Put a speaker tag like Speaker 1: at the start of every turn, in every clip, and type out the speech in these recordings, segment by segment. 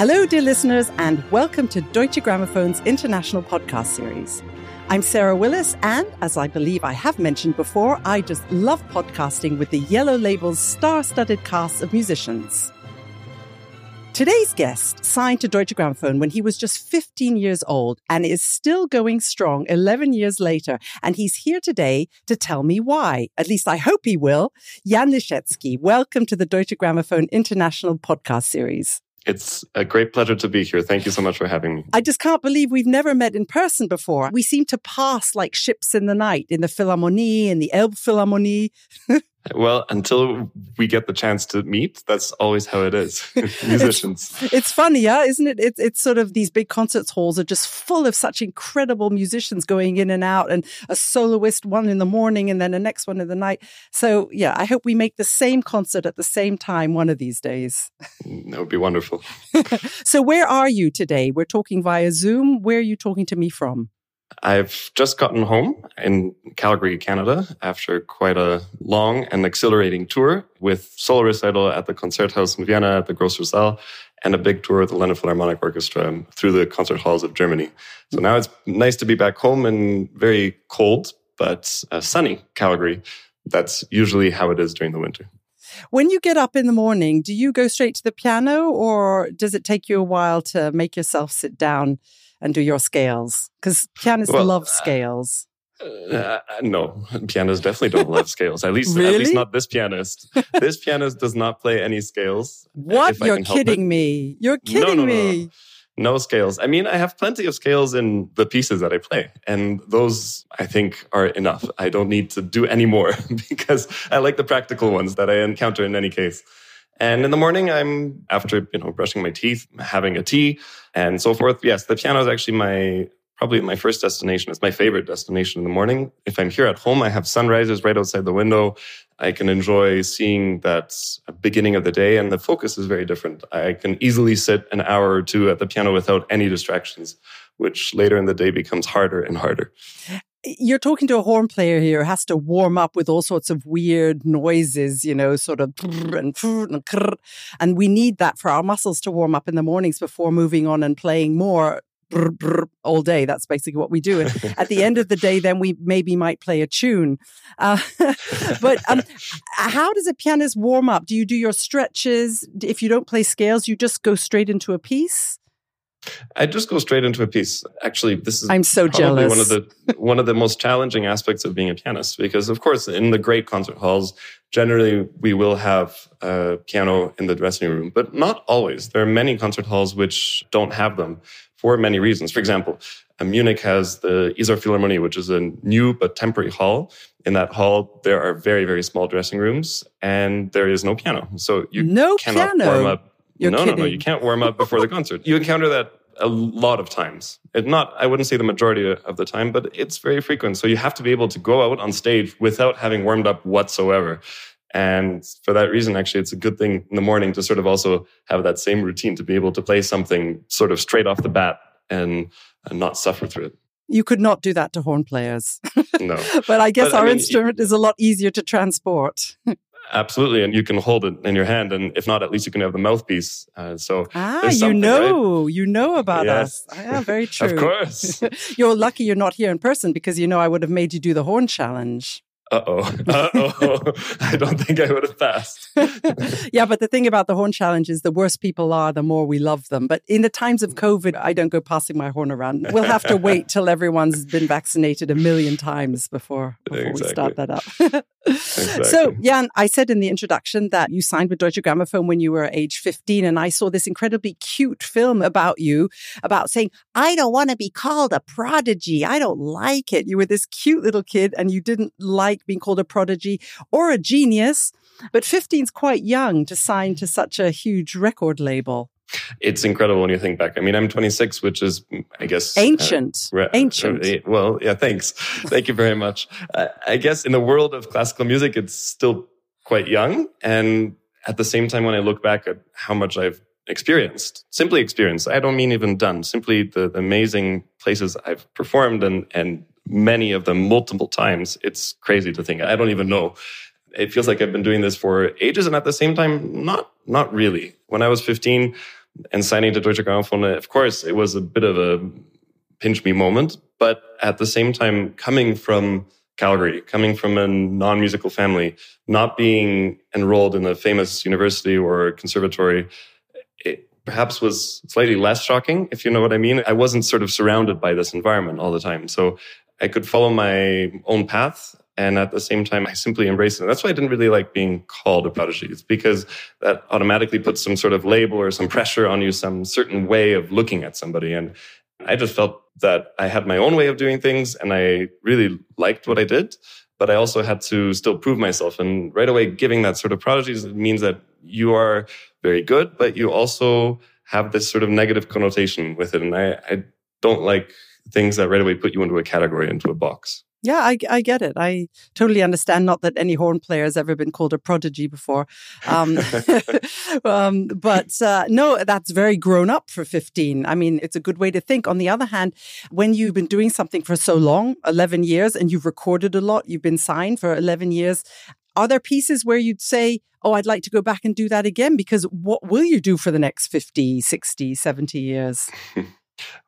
Speaker 1: Hello, dear listeners, and welcome to Deutsche Grammophon's international podcast series. I'm Sarah Willis, and as I believe I have mentioned before, I just love podcasting with the Yellow Label's star studded cast of musicians. Today's guest signed to Deutsche Grammophon when he was just 15 years old and is still going strong 11 years later. And he's here today to tell me why. At least I hope he will. Jan Lisiecki, welcome to the Deutsche Grammophon International podcast series.
Speaker 2: It's a great pleasure to be here. Thank you so much for having me.
Speaker 1: I just can't believe we've never met in person before. We seem to pass like ships in the night in the Philharmonie, in the Elbphilharmonie.
Speaker 2: Well, until we get the chance to meet, that's always how it is. Musicians.
Speaker 1: It's, it's, funny, yeah, isn't it? It's, it's sort of these big concert halls are just full of such incredible musicians going in and out, and a soloist one in the morning and then the next one in the night. So, yeah, I hope we make the same concert at the same time one of these days.
Speaker 2: That would be wonderful.
Speaker 1: so, where are you today? We're talking via Zoom. Where are you talking to me from?
Speaker 2: I've just gotten home in Calgary, Canada, after quite a long and exhilarating tour with solo recital at the Konzerthaus in Vienna at the Grosser Saal and a big tour with the London Philharmonic Orchestra through the concert halls of Germany. So now it's nice to be back home in very cold but uh, sunny Calgary. That's usually how it is during the winter.
Speaker 1: When you get up in the morning, do you go straight to the piano or does it take you a while to make yourself sit down and do your scales? Because pianists well, love uh, scales.
Speaker 2: Uh, uh, no, pianists definitely don't love scales. At least, really? at least not this pianist. this pianist does not play any scales.
Speaker 1: What? You're kidding me. You're kidding no, no, me.
Speaker 2: No, no scales. I mean, I have plenty of scales in the pieces that I play, and those I think are enough. I don't need to do any more because I like the practical ones that I encounter in any case. And in the morning, I'm after, you know, brushing my teeth, having a tea and so forth. Yes, the piano is actually my probably my first destination. It's my favorite destination in the morning. If I'm here at home, I have sunrises right outside the window. I can enjoy seeing that beginning of the day and the focus is very different. I can easily sit an hour or two at the piano without any distractions, which later in the day becomes harder and harder.
Speaker 1: You're talking to a horn player here has to warm up with all sorts of weird noises, you know, sort of and and we need that for our muscles to warm up in the mornings before moving on and playing more all day. That's basically what we do. And at the end of the day, then we maybe might play a tune. Uh, but um, how does a pianist warm up? Do you do your stretches? If you don't play scales, you just go straight into a piece?
Speaker 2: I just go straight into a piece. Actually, this is
Speaker 1: I'm so jealous.
Speaker 2: One of the one of the most challenging aspects of being a pianist, because of course, in the great concert halls, generally we will have a piano in the dressing room, but not always. There are many concert halls which don't have them for many reasons. For example, uh, Munich has the Isar Philharmonie, which is a new but temporary hall. In that hall, there are very very small dressing rooms, and there is no piano, so you
Speaker 1: no
Speaker 2: cannot
Speaker 1: piano.
Speaker 2: warm up
Speaker 1: you're
Speaker 2: no,
Speaker 1: kidding.
Speaker 2: no, no. You can't warm up before the concert. You encounter that a lot of times. It not, I wouldn't say the majority of the time, but it's very frequent. So you have to be able to go out on stage without having warmed up whatsoever. And for that reason, actually, it's a good thing in the morning to sort of also have that same routine to be able to play something sort of straight off the bat and, and not suffer through it.
Speaker 1: You could not do that to horn players.
Speaker 2: No.
Speaker 1: but I guess but, our I mean, instrument is a lot easier to transport.
Speaker 2: Absolutely, and you can hold it in your hand, and if not, at least you can have the mouthpiece. Uh, so
Speaker 1: ah, you know, right? you know about
Speaker 2: yes.
Speaker 1: us. Yeah, very true.
Speaker 2: of course,
Speaker 1: you're lucky you're not here in person because you know I would have made you do the horn challenge
Speaker 2: uh oh, uh oh. I don't think I would have passed.
Speaker 1: yeah, but the thing about the horn challenge is the worse people are, the more we love them. But in the times of COVID, I don't go passing my horn around. We'll have to wait till everyone's been vaccinated a million times before, before exactly. we start that up. Exactly. So, Jan, I said in the introduction that you signed with Deutsche Grammophon when you were age 15, and I saw this incredibly cute film about you, about saying, I don't want to be called a prodigy. I don't like it. You were this cute little kid and you didn't like being called a prodigy or a genius. But 15 is quite young to sign to such a huge record label.
Speaker 2: It's incredible when you think back. I mean, I'm 26, which is, I guess,
Speaker 1: ancient. Uh, re- ancient.
Speaker 2: Uh, well, yeah, thanks. Thank you very much. Uh, I guess in the world of classical music, it's still quite young. And at the same time, when I look back at how much I've experienced, simply experienced, I don't mean even done, simply the, the amazing places I've performed and, and many of them multiple times. It's crazy to think. I don't even know. It feels like I've been doing this for ages and at the same time, not, not really. When I was 15, and signing to Deutsche Grammophon, uh, of course, it was a bit of a pinch me moment. But at the same time, coming from Calgary, coming from a non musical family, not being enrolled in a famous university or conservatory, it perhaps was slightly less shocking, if you know what I mean. I wasn't sort of surrounded by this environment all the time. So I could follow my own path. And at the same time, I simply embraced it. That's why I didn't really like being called a prodigy. It's because that automatically puts some sort of label or some pressure on you, some certain way of looking at somebody. And I just felt that I had my own way of doing things and I really liked what I did. But I also had to still prove myself. And right away, giving that sort of prodigies means that you are very good, but you also have this sort of negative connotation with it. And I, I don't like things that right away put you into a category, into a box.
Speaker 1: Yeah, I, I get it. I totally understand. Not that any horn player has ever been called a prodigy before. Um, um, but uh, no, that's very grown up for 15. I mean, it's a good way to think. On the other hand, when you've been doing something for so long, 11 years, and you've recorded a lot, you've been signed for 11 years, are there pieces where you'd say, oh, I'd like to go back and do that again? Because what will you do for the next 50, 60, 70 years?
Speaker 2: well,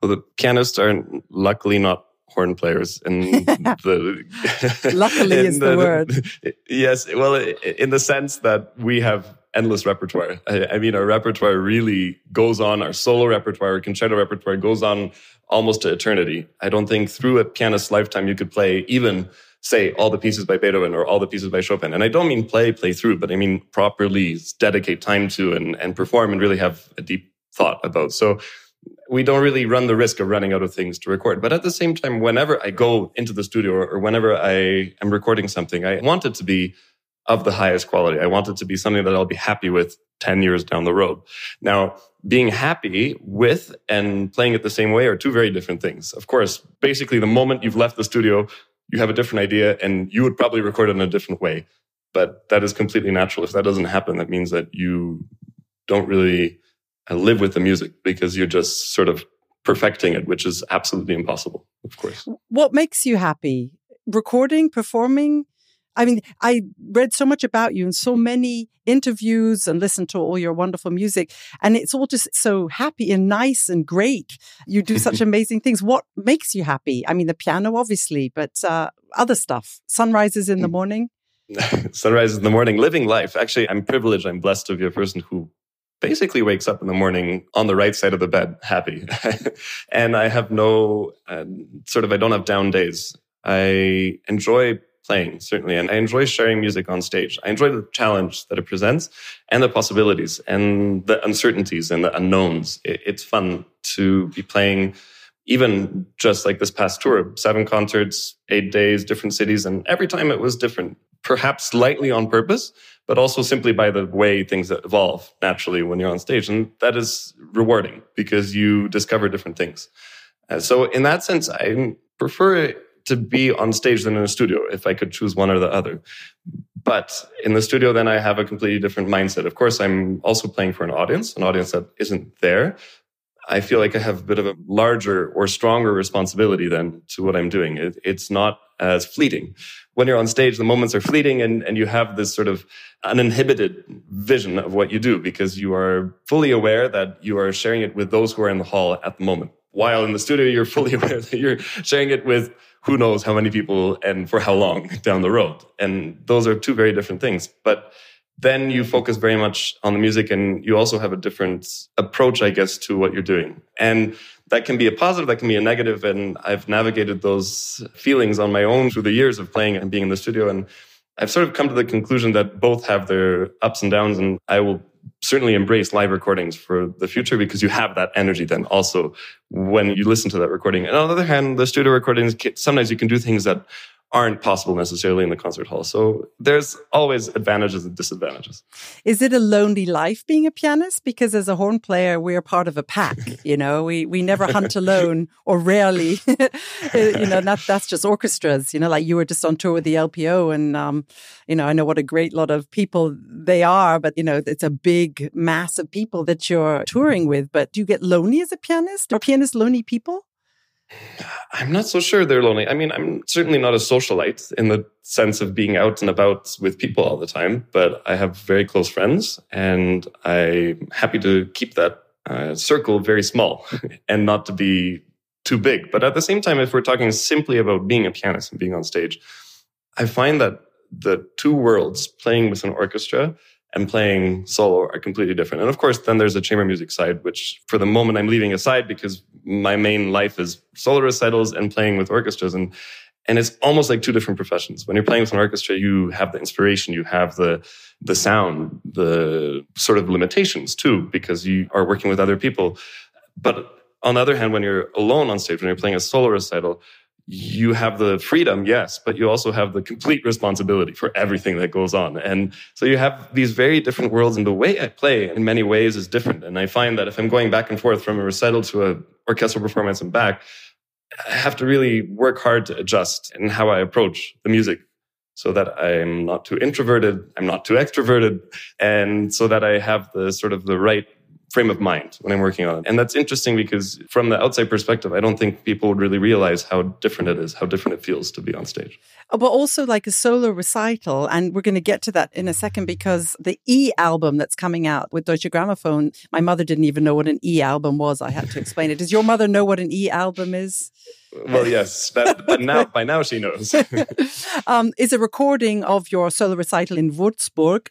Speaker 2: the pianists are luckily not horn players and
Speaker 1: the luckily is the, the, word.
Speaker 2: Yes well in the sense that we have endless repertoire. I, I, mean our repertoire really goes on our solo repertoire our concerto repertoire goes on almost to eternity. I don't think through a pianist's lifetime you could play even say all the pieces by beethoven or all the pieces by chopin. And i don't mean play play through but i mean properly dedicate time to and, and perform and really have a deep thought about. So we don't really run the risk of running out of things to record. But at the same time, whenever I go into the studio or whenever I am recording something, I want it to be of the highest quality. I want it to be something that I'll be happy with 10 years down the road. Now, being happy with and playing it the same way are two very different things. Of course, basically, the moment you've left the studio, you have a different idea and you would probably record it in a different way. But that is completely natural. If that doesn't happen, that means that you don't really live with the music because you're just sort of perfecting it, which is absolutely impossible, of course.
Speaker 1: What makes you happy? Recording, performing? I mean, I read so much about you and so many interviews and listened to all your wonderful music. And it's all just so happy and nice and great. You do such amazing things. What makes you happy? I mean, the piano, obviously, but uh, other stuff. Sunrises in the mm. morning.
Speaker 2: Sunrises in the morning, living life. Actually, I'm privileged. I'm blessed to be a person who basically wakes up in the morning on the right side of the bed, happy. and I have no uh, sort of, I don't have down days. I enjoy playing, certainly, and I enjoy sharing music on stage. I enjoy the challenge that it presents and the possibilities and the uncertainties and the unknowns. It, it's fun to be playing even just like this past tour, seven concerts, eight days, different cities, and every time it was different, perhaps slightly on purpose, but also simply by the way things evolve naturally when you're on stage. And that is rewarding because you discover different things. Uh, so, in that sense, I prefer to be on stage than in a studio if I could choose one or the other. But in the studio, then I have a completely different mindset. Of course, I'm also playing for an audience, an audience that isn't there. I feel like I have a bit of a larger or stronger responsibility than to what I'm doing. It, it's not as fleeting. When you're on stage, the moments are fleeting and, and you have this sort of uninhibited vision of what you do because you are fully aware that you are sharing it with those who are in the hall at the moment. While in the studio, you're fully aware that you're sharing it with who knows how many people and for how long down the road. And those are two very different things. But then you focus very much on the music and you also have a different approach, I guess, to what you're doing. And that can be a positive, that can be a negative, And I've navigated those feelings on my own through the years of playing and being in the studio. And I've sort of come to the conclusion that both have their ups and downs. And I will certainly embrace live recordings for the future because you have that energy then also when you listen to that recording. And on the other hand, the studio recordings, sometimes you can do things that aren't possible necessarily in the concert hall. So there's always advantages and disadvantages.
Speaker 1: Is it a lonely life being a pianist? Because as a horn player, we're part of a pack. You know, we we never hunt alone, or rarely. you know, that that's just orchestras. You know, like you were just on tour with the LPO, and um, you know, I know what a great lot of people they are, but you know, it's a big mass of people that you're touring with. But do you get lonely as a pianist? Are pianists lonely people?
Speaker 2: I'm not so sure they're lonely. I mean, I'm certainly not a socialite in the sense of being out and about with people all the time, but I have very close friends and I'm happy to keep that uh, circle very small and not to be too big. But at the same time, if we're talking simply about being a pianist and being on stage, I find that the two worlds, playing with an orchestra and playing solo, are completely different. And of course, then there's the chamber music side, which for the moment I'm leaving aside because my main life is solo recitals and playing with orchestras. And and it's almost like two different professions. When you're playing with an orchestra, you have the inspiration, you have the the sound, the sort of limitations too, because you are working with other people. But on the other hand, when you're alone on stage, when you're playing a solo recital, you have the freedom, yes, but you also have the complete responsibility for everything that goes on. And so you have these very different worlds, and the way I play in many ways is different. And I find that if I'm going back and forth from a recital to an orchestral performance and back, I have to really work hard to adjust in how I approach the music so that I'm not too introverted, I'm not too extroverted, and so that I have the sort of the right frame of mind when I'm working on it. And that's interesting because from the outside perspective, I don't think people would really realize how different it is, how different it feels to be on stage.
Speaker 1: Uh, but also like a solo recital. And we're going to get to that in a second because the E album that's coming out with Deutsche Grammophon, my mother didn't even know what an E album was. I had to explain it. Does your mother know what an E album is?
Speaker 2: Well, yes, but, but now by now she knows.
Speaker 1: um, is a recording of your solo recital in Würzburg.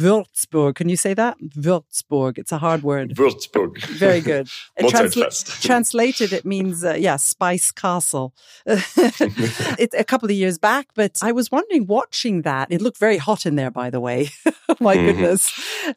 Speaker 1: Würzburg, can you say that? Würzburg. It's a hard word.
Speaker 2: Würzburg.
Speaker 1: Very good. Transla- translated, it means uh, yeah, Spice Castle. it's a couple of years back, but I was wondering, watching that, it looked very hot in there, by the way. My mm-hmm. goodness,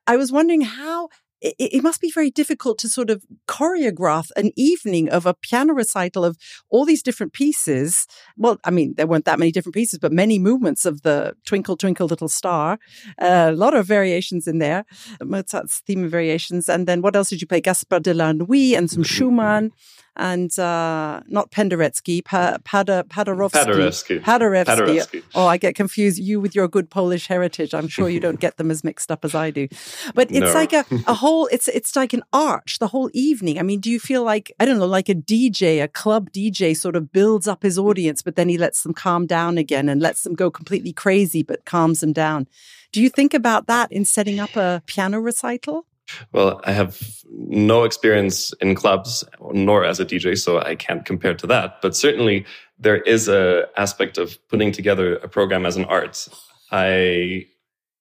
Speaker 1: I was wondering how it, it, must be very difficult to sort of choreograph an evening of a piano recital of all these different pieces. Well, I mean, there weren't that many different pieces, but many movements of the Twinkle, Twinkle, Little Star. Uh, a lot of variations in there, Mozart's theme of variations. And then what else did you play? Gaspard de la Nuit and some Schumann and uh, not Penderecki, pa- Pada, Paderewski.
Speaker 2: Paderewski. Paderewski.
Speaker 1: Oh, I get confused. You with your good Polish heritage, I'm sure you don't get them as mixed up as I do. But it's no. like a, a whole, it's it's like an arch the whole evening. I mean, do you feel like, I don't know, like a DJ, a club DJ sort of builds up his audience, but then he lets them calm down again and lets them go completely crazy, but calms them down? Do you think about that in setting up a piano recital?
Speaker 2: Well, I have no experience in clubs nor as a DJ, so I can't compare to that. But certainly there is a aspect of putting together a program as an art. I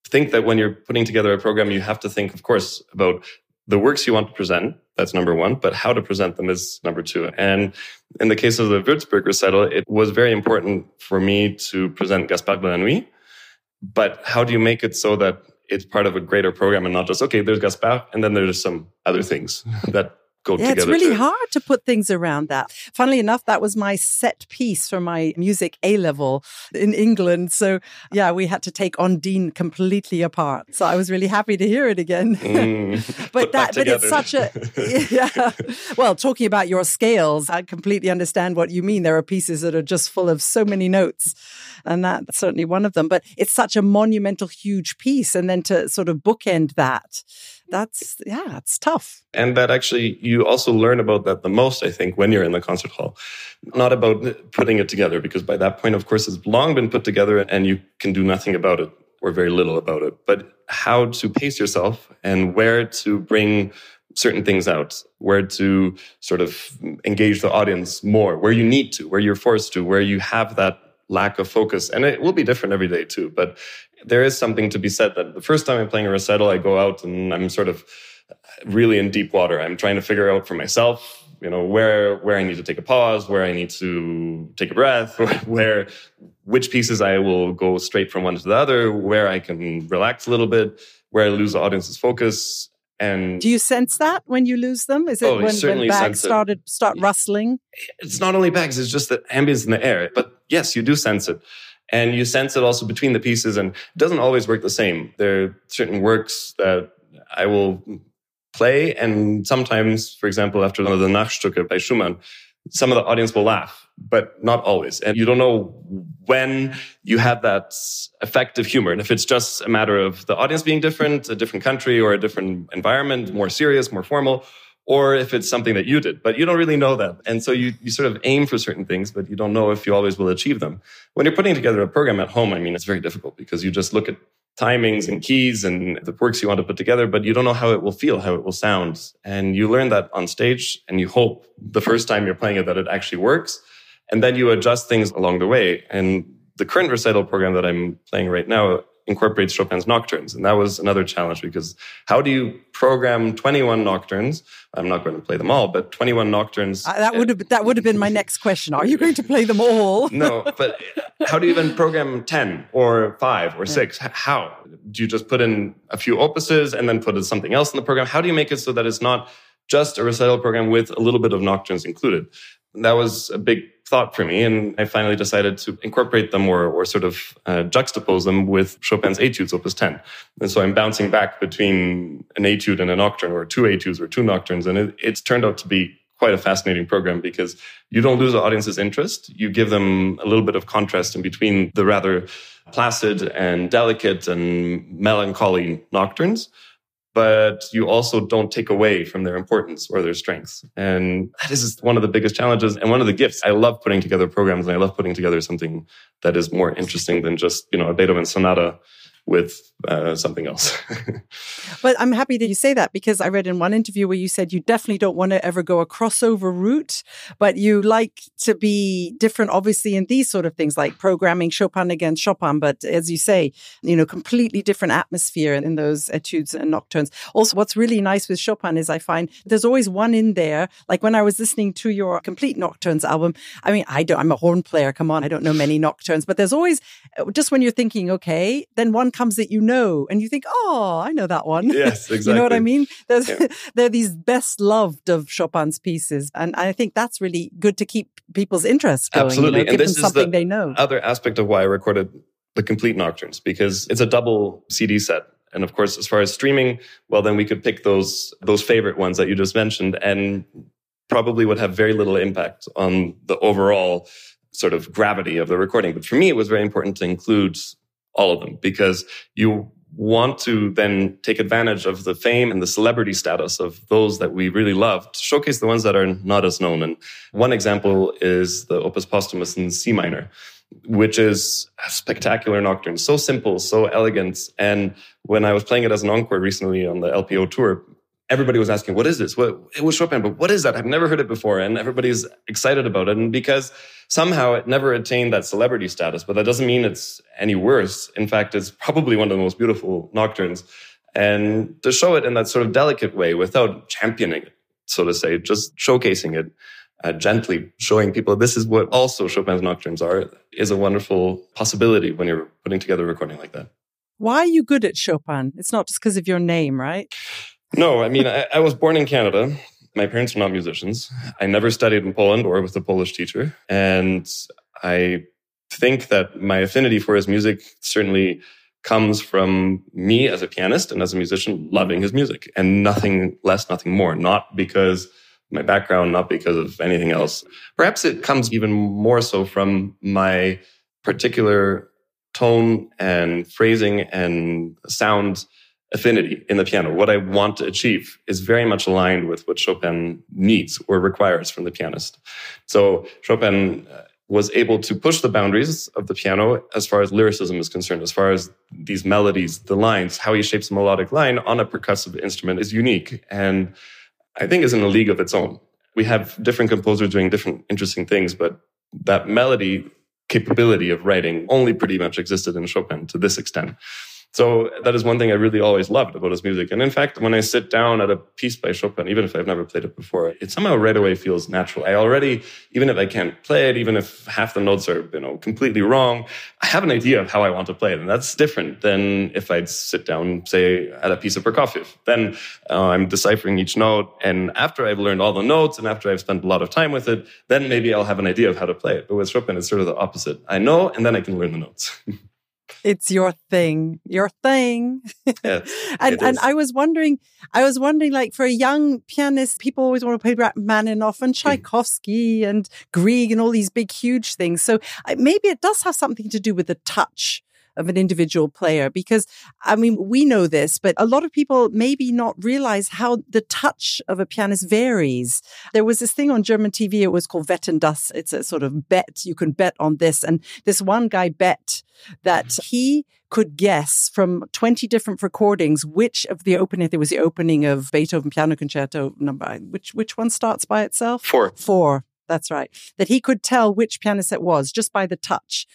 Speaker 2: think that when you're putting together a program, you have to think, of course, about the works you want to present. That's number one, but how to present them is number two. And in the case of the Würzburg recital, it was very important for me to present Gaspard de la Nuit. But how do you make it so that it's part of a greater program and not just okay there's gaspard and then there's some other things that go
Speaker 1: yeah,
Speaker 2: together.
Speaker 1: It's really
Speaker 2: too.
Speaker 1: hard to put things around that. Funnily enough, that was my set piece for my music A level in England. So yeah, we had to take Ondine completely apart. So I was really happy to hear it again.
Speaker 2: Mm,
Speaker 1: but that but it's such a yeah. Well, talking about your scales, I completely understand what you mean. There are pieces that are just full of so many notes. And that's certainly one of them. But it's such a monumental, huge piece. And then to sort of bookend that that's yeah it's tough
Speaker 2: and that actually you also learn about that the most i think when you're in the concert hall not about putting it together because by that point of course it's long been put together and you can do nothing about it or very little about it but how to pace yourself and where to bring certain things out where to sort of engage the audience more where you need to where you're forced to where you have that lack of focus. And it will be different every day too. But there is something to be said that the first time I'm playing a recital, I go out and I'm sort of really in deep water. I'm trying to figure out for myself, you know, where where I need to take a pause, where I need to take a breath, where which pieces I will go straight from one to the other, where I can relax a little bit, where I lose the audience's focus. And
Speaker 1: do you sense that when you lose them? Is it oh, when, when bags started start rustling?
Speaker 2: It's not only bags; it's just the ambience in the air. But yes, you do sense it, and you sense it also between the pieces. And it doesn't always work the same. There are certain works that I will play, and sometimes, for example, after one of the Nachtstücke by Schumann, some of the audience will laugh, but not always. And you don't know when you have that effective humor. And if it's just a matter of the audience being different, a different country or a different environment, more serious, more formal, or if it's something that you did, but you don't really know that. And so you, you sort of aim for certain things, but you don't know if you always will achieve them. When you're putting together a program at home, I mean, it's very difficult because you just look at timings and keys and the works you want to put together, but you don't know how it will feel, how it will sound. And you learn that on stage and you hope the first time you're playing it that it actually works. And then you adjust things along the way. And the current recital program that I'm playing right now incorporates Chopin's nocturnes. And that was another challenge because how do you program 21 nocturnes? I'm not going to play them all, but 21 nocturnes.
Speaker 1: Uh, that would have that would have been my next question. Are you going to play them all?
Speaker 2: no, but how do you even program 10 or 5 or 6? Yeah. How? Do you just put in a few opuses and then put in something else in the program? How do you make it so that it's not just a recital program with a little bit of nocturnes included? That was a big thought for me. And I finally decided to incorporate them or, or sort of uh, juxtapose them with Chopin's etudes, opus 10. And so I'm bouncing back between an etude and a nocturne or two etudes or two nocturnes. And it, it's turned out to be quite a fascinating program because you don't lose the audience's interest. You give them a little bit of contrast in between the rather placid and delicate and melancholy nocturnes but you also don't take away from their importance or their strengths. And that is one of the biggest challenges and one of the gifts. I love putting together programs and I love putting together something that is more interesting than just, you know, a Beethoven sonata with uh, something else.
Speaker 1: but I'm happy that you say that because I read in one interview where you said you definitely don't want to ever go a crossover route, but you like to be different, obviously, in these sort of things like programming Chopin against Chopin. But as you say, you know, completely different atmosphere in those etudes and nocturnes. Also, what's really nice with Chopin is I find there's always one in there. Like when I was listening to your complete nocturnes album, I mean, I don't, I'm a horn player. Come on. I don't know many nocturnes, but there's always just when you're thinking, okay, then one comes that you know and you think, oh, I know that one.
Speaker 2: Yes, exactly.
Speaker 1: you know what I mean? There's, yeah. they're these best loved of Chopin's pieces. And I think that's really good to keep people's interest going.
Speaker 2: Absolutely.
Speaker 1: You know,
Speaker 2: and this
Speaker 1: is the
Speaker 2: they
Speaker 1: know.
Speaker 2: other aspect of why I recorded the complete nocturnes because it's a double CD set. And of course, as far as streaming, well, then we could pick those, those favorite ones that you just mentioned and probably would have very little impact on the overall sort of gravity of the recording. But for me, it was very important to include all of them because you want to then take advantage of the fame and the celebrity status of those that we really love to showcase the ones that are not as known. And one example is the Opus Posthumus in C minor, which is a spectacular nocturne, so simple, so elegant. And when I was playing it as an encore recently on the LPO tour, everybody was asking, what is this? What, it was Chopin, but what is that? I've never heard it before. And everybody's excited about it. And because somehow it never attained that celebrity status, but that doesn't mean it's any worse. In fact, it's probably one of the most beautiful nocturnes. And to show it in that sort of delicate way without championing it, so to say, just showcasing it uh, gently, showing people this is what also Chopin's nocturnes are, is a wonderful possibility when you're putting together a recording like that.
Speaker 1: Why are you good at Chopin? It's not just because of your name, right?
Speaker 2: No, I mean, I, I, was born in Canada. My parents are not musicians. I never studied in Poland or with a Polish teacher. And I think that my affinity for his music certainly comes from me as a pianist and as a musician loving his music and nothing less, nothing more. Not because my background, not because of anything else. Perhaps it comes even more so from my particular tone and phrasing and sound affinity in the piano. What I want to achieve is very much aligned with what Chopin needs or requires from the pianist. So Chopin uh, was able to push the boundaries of the piano as far as lyricism is concerned, as far as these melodies, the lines, how he shapes a melodic line on a percussive instrument is unique and I think is in a league of its own. We have different composers doing different interesting things, but that melody capability of writing only pretty much existed in Chopin to this extent. So that is one thing I really always loved about his music. And in fact, when I sit down at a piece by Chopin, even if I've never played it before, it somehow right away feels natural. I already, even if I can't play it, even if half the notes are, you know, completely wrong, I have an idea of how I want to play it. And that's different than if I'd sit down, say, at a piece of Prokofiev. Then uh, I'm deciphering each note. And after I've learned all the notes and after I've spent a lot of time with it, then maybe I'll have an idea of how to play it. But with Chopin, it's sort of the opposite. I know, and then I can learn the notes.
Speaker 1: it's your thing, your thing. And and I was wondering, I was wondering, like for a young pianist, people always want to play Rachmaninoff and mm. Tchaikovsky and Grieg and all these big, huge things. So maybe it does have something to do with the touch of an individual player because I mean we know this but a lot of people maybe not realize how the touch of a pianist varies there was this thing on German TV it was called Wetten dass it's a sort of bet you can bet on this and this one guy bet that mm-hmm. he could guess from 20 different recordings which of the opening, there was the opening of Beethoven Piano Concerto number, which, which one starts by itself?
Speaker 2: Four.
Speaker 1: Four. That's right. That he could tell which pianist it was just by the touch.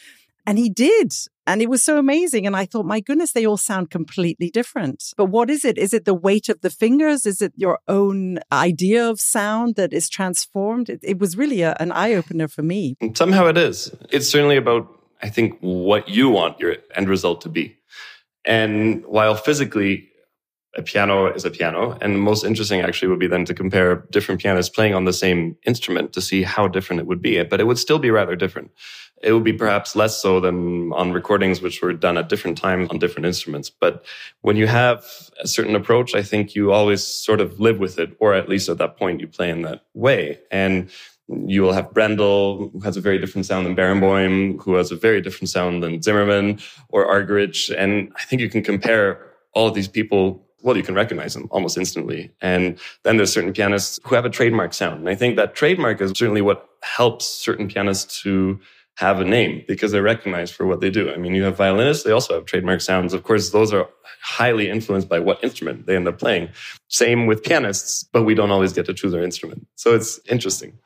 Speaker 1: And he did. And it was so amazing. And I thought, my goodness, they all sound completely different. But what is it? Is it the weight of the fingers? Is it your own idea of sound that is transformed? It, it was really a, an eye opener for me.
Speaker 2: Somehow it is. It's certainly about, I think, what you want your end result to be. And while physically a piano is a piano. And most interesting actually would be then to compare different pianists playing on the same instrument to see how different it would be. But it would still be rather different. It would be perhaps less so than on recordings which were done at different times on different instruments. But when you have a certain approach, I think you always sort of live with it, or at least at that point you play in that way. And you will have Brendel, who has a very different sound than Barenboim, who has a very different sound than Zimerman or Argerich. And I think you can compare all of these people well, you can recognize them almost instantly. And then there's certain pianists who have a trademark sound. And I think that trademark is certainly what helps certain pianists to have a name because they're recognized for what they do. I mean, you have violinists, they also have trademark sounds. Of course, those are highly influenced by what instrument they end up playing. Same with pianists, but we don't always get to choose our instrument. So it's interesting.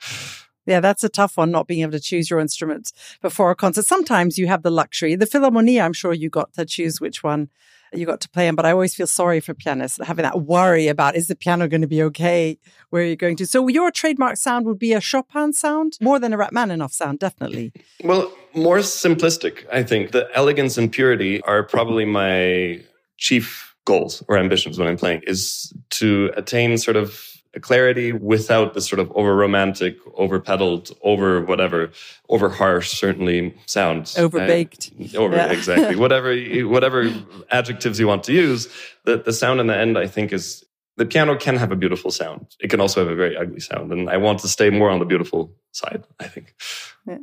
Speaker 1: Yeah, that's a tough one, not being able to choose your instrument before a concert. Sometimes you have the luxury. The Philharmonie, I'm sure you got to choose which one you got to play in. But I always feel sorry for pianists having that worry about is the piano going to be okay? Where are you going to? So your trademark sound would be a Chopin sound more than a Rachmaninoff sound, definitely.
Speaker 2: Well, more simplistic, I think. The elegance and purity are probably my chief goals or ambitions when I'm playing is to attain sort of clarity without the sort of over romantic, over pedaled, over whatever, over harsh, certainly sounds.
Speaker 1: Over baked.
Speaker 2: Uh, over, yeah. exactly. whatever, whatever adjectives you want to use, the, the sound in the end, I think is, the piano can have a beautiful sound. It can also have a very ugly sound. And I want to stay more on the beautiful side, I think.
Speaker 1: Yeah.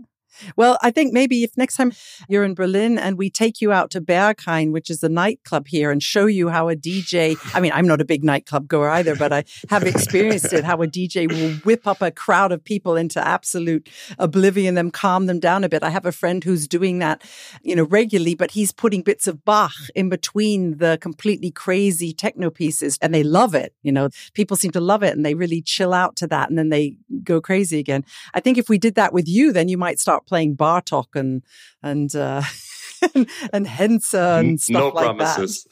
Speaker 1: Well, I think maybe if next time you're in Berlin and we take you out to Berghain, which is a nightclub here, and show you how a DJ, I mean, I'm not a big nightclub goer either, but I have experienced it, how a DJ will whip up a crowd of people into absolute oblivion, them calm them down a bit. I have a friend who's doing that, you know, regularly, but he's putting bits of Bach in between the completely crazy techno pieces and they love it. You know, people seem to love it and they really chill out to that and then they go crazy again. I think if we did that with you, then you might start playing Bartok and and uh, and, and and stuff
Speaker 2: no
Speaker 1: like
Speaker 2: promises.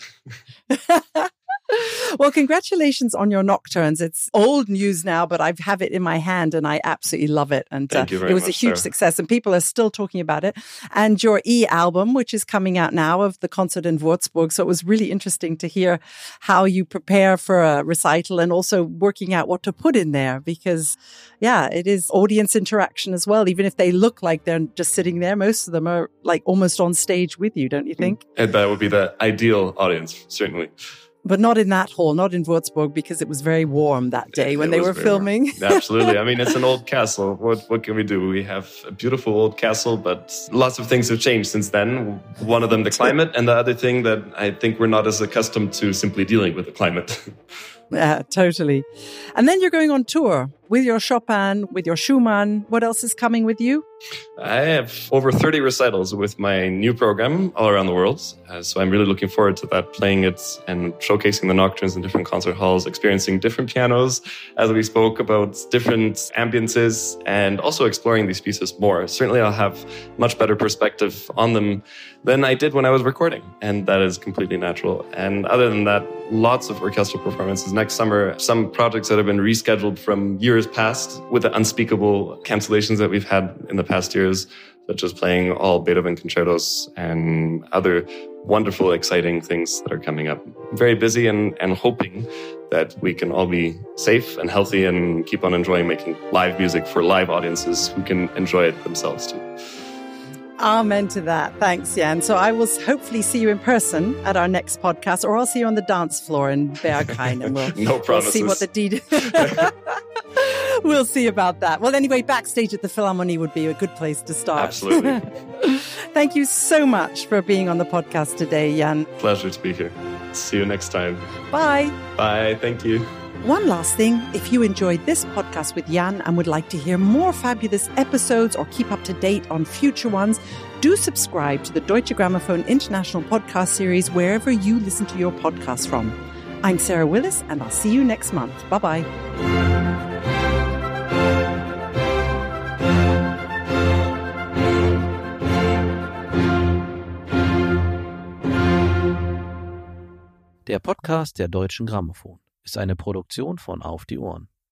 Speaker 1: that. well, congratulations on your nocturnes. It's old news now, but I have it in my hand and I absolutely love it. And
Speaker 2: uh, it
Speaker 1: was
Speaker 2: much,
Speaker 1: a huge
Speaker 2: Sarah.
Speaker 1: success, and people are still talking about it. And your e album, which is coming out now of the concert in Würzburg. So it was really interesting to hear how you prepare for a recital and also working out what to put in there because, yeah, it is audience interaction as well. Even if they look like they're just sitting there, most of them are like almost on stage with you, don't you think?
Speaker 2: And that would be the ideal audience, certainly
Speaker 1: but not in that hall, not in Würzburg, because it was very warm that day when
Speaker 2: it
Speaker 1: they were filming.
Speaker 2: Absolutely. I mean, it's an old castle. What what can we do? We have a beautiful old castle, but lots of things have changed since then. One of them, the climate, and the other thing that I think we're not as accustomed to simply dealing with the climate.
Speaker 1: Yeah, totally. And then you're going on tour with your Chopin, with your Schumann. What else is coming with you?
Speaker 2: I have over 30 recitals with my new program all around the world. Uh, so I'm really looking forward to that, playing it and showcasing the nocturnes in different concert halls, experiencing different pianos, as we spoke about different ambiances, and also exploring these pieces more. Certainly, I'll have much better perspective on them than I did when I was recording. And that is completely natural. And other than that, lots of orchestral performances next summer, some projects that have been rescheduled from years past with the unspeakable cancellations that we've had in the past years, such as playing all Beethoven concertos and other wonderful, exciting things that are coming up. very busy and, and hoping that we can all be safe and healthy and keep on enjoying making live music for live audiences who can enjoy it themselves too.
Speaker 1: Amen to that. Thanks, Jan. So I will hopefully see you in person at our next podcast, or I'll see you on the dance floor in Berghain, and we'll,
Speaker 2: no
Speaker 1: we'll see what the deed. we'll see about that. Well, anyway, backstage at the Philharmonie would be a good place to start.
Speaker 2: Absolutely.
Speaker 1: Thank you so much for being on the podcast today, Jan.
Speaker 2: Pleasure to be here. See you next time.
Speaker 1: Bye.
Speaker 2: Bye. Thank you.
Speaker 1: One last thing if you enjoyed this podcast with Jan and would like to hear more fabulous episodes or keep up to date on future ones, do subscribe to the Deutsche Grammophon International Podcast Series wherever you listen to your podcasts from. I'm Sarah Willis, and I'll see you next month. Bye bye.
Speaker 3: Der Podcast der Deutschen Grammophon ist eine Produktion von Auf die Ohren.